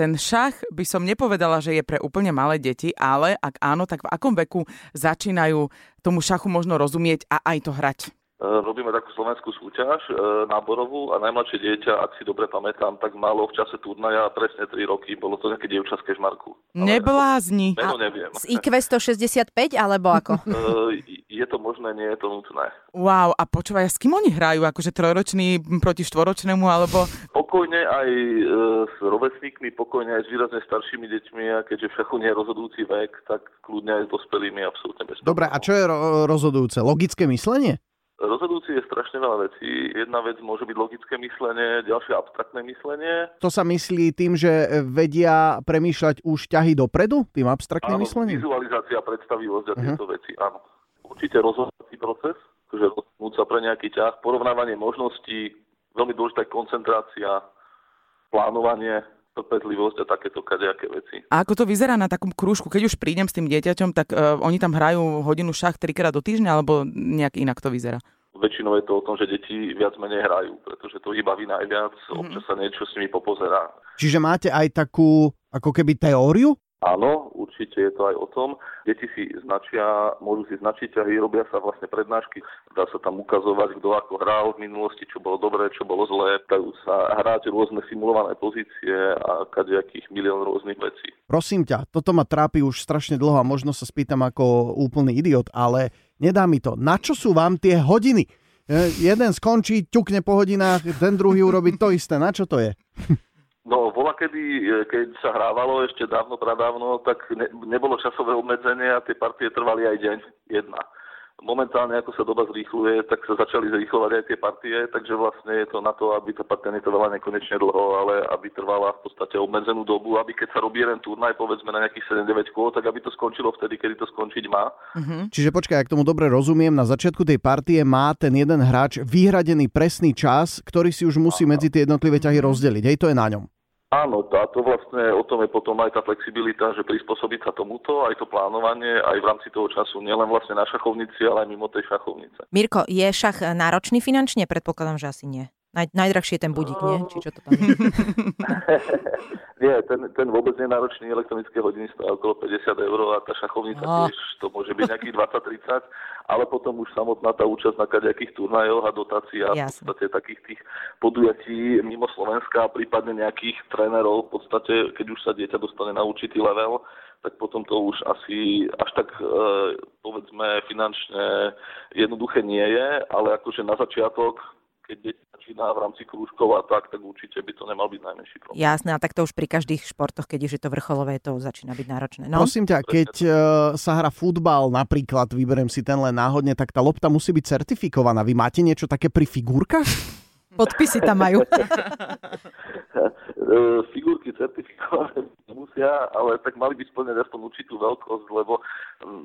ten šach by som nepovedala, že je pre úplne malé deti, ale ak áno, tak v akom veku začínajú tomu šachu možno rozumieť a aj to hrať? E, robíme takú slovenskú súťaž e, náborovú a najmladšie dieťa, ak si dobre pamätám, tak malo v čase turnaja presne 3 roky, bolo to nejaké dievča z Kežmarku. Neblázni. Meno neviem. Z IQ 165 alebo ako? E, je to možné, nie je to nutné. Wow, a počúvaj, s kým oni hrajú? Akože trojročný proti štvoročnému, alebo... Pokojne aj e, s rovesníkmi, pokojne aj s výrazne staršími deťmi a keďže v šachu nie je rozhodujúci vek, tak kľudne aj s dospelými absolútne bez Dobre, a čo je ro- rozhodujúce? Logické myslenie? Rozhodujúci je strašne veľa vecí. Jedna vec môže byť logické myslenie, ďalšie abstraktné myslenie. To sa myslí tým, že vedia premýšľať už ťahy dopredu, tým abstraktným Áno, myslením? vizualizácia, predstavivosť a tieto veci, áno. Určite rozhodovací proces, že rozhodnúť sa pre nejaký ťah, porovnávanie možností, veľmi dôležitá koncentrácia, plánovanie, trpezlivosť a takéto kadejaké veci. A ako to vyzerá na takom krúžku? Keď už prídem s tým dieťaťom, tak uh, oni tam hrajú hodinu šach trikrát do týždňa, alebo nejak inak to vyzerá? Väčšinou je to o tom, že deti viac menej hrajú, pretože to ich baví najviac, Mhm. občas sa niečo s nimi popozerá. Čiže máte aj takú, ako keby teóriu? Áno, určite je to aj o tom. Deti si značia, môžu si značiť ťahy, robia sa vlastne prednášky. Dá sa tam ukazovať, kto ako hral v minulosti, čo bolo dobré, čo bolo zlé. Dajú sa hrať rôzne simulované pozície a kadejakých milión rôznych vecí. Prosím ťa, toto ma trápi už strašne dlho a možno sa spýtam ako úplný idiot, ale nedá mi to. Na čo sú vám tie hodiny? E, Jeden skončí, ťukne po hodinách, ten druhý urobí to isté. Na čo to je? Kedy, e, keď sa hrávalo ešte dávno, pradávno, tak ne, nebolo časové obmedzenie a tie partie trvali aj deň, jedna. Momentálne, ako sa doba zrýchluje, tak sa začali zrýchlovať aj tie partie, takže vlastne je to na to, aby tá partia netrvala nekonečne dlho, ale aby trvala v podstate obmedzenú dobu, aby keď sa robí jeden turnaj, povedzme na nejakých 7-9 kôl, tak aby to skončilo vtedy, kedy to skončiť má. Čiže počkaj, ak tomu dobre rozumiem, na začiatku tej partie má ten jeden hráč vyhradený presný čas, ktorý si už musí medzi tie jednotlivé ťahy rozdeliť. Hej, to je na ňom. Áno, a to vlastne o tom je potom aj tá flexibilita, že prispôsobiť sa tomuto, aj to plánovanie, aj v rámci toho času, nielen vlastne na šachovnici, ale aj mimo tej šachovnice. Mirko, je šach náročný finančne? Predpokladám, že asi nie. Naj, najdrahšie je ten budík, nie? Či čo to tam je? Nie, ten, ten vôbec nie je náročný, elektronické hodiny stojí okolo 50 eur a tá šachovnica No. tiež, to môže byť nejakých 20-30, ale potom už samotná tá účasť na kadejakých turnajoch a dotáciách, v Jasne. podstate takých tých podujatí mimo Slovenska a prípadne nejakých trénerov, v podstate, keď už sa dieťa dostane na určitý level, tak potom to už asi až tak, e, povedzme, finančne jednoduché nie je, ale akože na začiatok, keď dieťa začína v rámci krúžkov a tak, tak určite by to nemal byť najmenší problém. Jasné, a tak to už pri každých športoch, keď už je to vrcholové, to začína byť náročné. No, Prosím ťa, keď e, sa hrá futbal napríklad, vyberiem si ten len náhodne, tak tá lopta musí byť certifikovaná. Vy máte niečo také pri figurkách? Podpisy tam majú. E, figurky certifikované musia, ale tak mali by splňať aspoň určitú veľkosť, lebo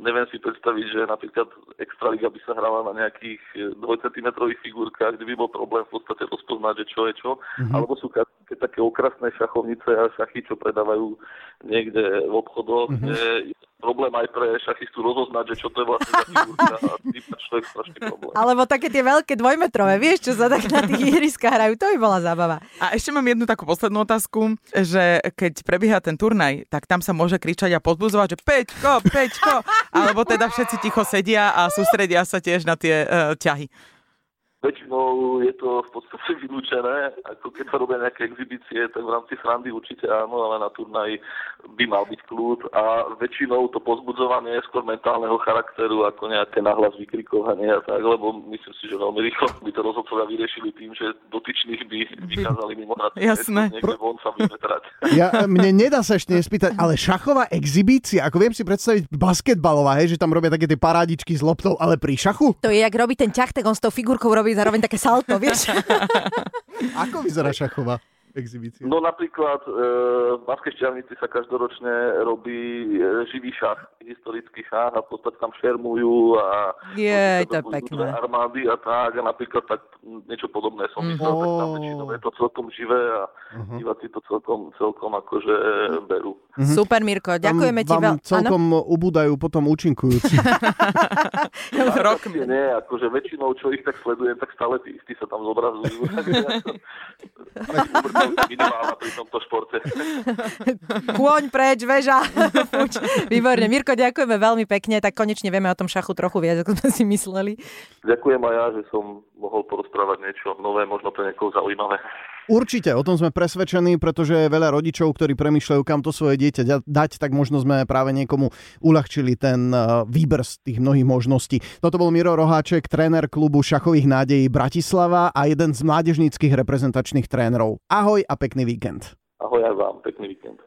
neviem si predstaviť, že napríklad Extraliga by sa hrala na nejakých 2 cm figurkách, kde by bol problém v podstate rozpoznať, že čo je čo, mm-hmm. alebo sú ke- také okrasné šachovnice a šachy, čo predávajú niekde v obchodoch, mm-hmm. kde je problém aj pre šachistu rozoznať, že čo to je vlastne za figurka a človek strašný problém. Alebo také tie veľké dvojmetrové, vieš, čo sa tak na tých ihriskách hrajú, to by bola zábava. A ešte mám jednu takú poslednú otázku, že keď prebieha ten turnaj, tak tam sa môže kričať a podbuzovať, že Peťko, Peťko, alebo teda všetci ticho sedia a sústredia sa tiež na tie uh, ťahy. Väčšinou je to v podstate vylúčené, ako keď sa robia nejaké exibície, tak v rámci srandy určite áno, ale na turnaji by mal byť kľud a väčšinou to pozbudzovanie je skôr mentálneho charakteru ako nejaké nahlas vykrikovanie a tak, lebo myslím si, že veľmi rýchlo by to rozhodcovia vyriešili tým, že dotyčných by vykázali mimo hracie Jasné. niekde von sa vyvetrať. Ja, mne nedá sa ešte nespýtať, ale šachová exibícia, ako viem si predstaviť basketbalová, hej, že tam robia také tie parádičky s loptou, ale pri šachu? To je, jak robí ten ťah, tak on s tou figurkou robí zároveň také salto, vieš? Ako vyzerá šachová exibícia? No napríklad e, v Banskej šťavnici sa každoročne robí e, živý šach, historický šach a v podstate tam šermujú a to je budú pekné. armády a tak a napríklad tak mm, niečo podobné som myslel, tak tam väčšinou je to celkom živé a diváci to celkom, celkom akože berú. Super, Mirko, ďakujeme Tam ti veľmi. celkom ubúdajú potom účinkujúci. Rokmi. Nie, akože väčšinou, čo ich tak sledujem, tak stále tí istí sa tam zobrazujú. minimálna pri tomto športe. Kôň preč. Fuč. Výborne. Mirko, ďakujeme veľmi pekne, tak konečne vieme o tom šachu trochu viac, ako sme si mysleli. Ďakujem aj ja, že som mohol porozprávať niečo nové, možno pre niekoho zaujímavé. Určite, o tom sme presvedčení, pretože je veľa rodičov, ktorí premyšľajú, kam to svoje dieťa dať, tak možno sme práve niekomu uľahčili ten uh, výber z tých mnohých možností. Toto bol Miro Roháček, tréner klubu šachových nádejí Bratislava a jeden z mládežníckých reprezentačných trénerov. Ahoj a pekný víkend. Ahoj aj vám, pekný víkend.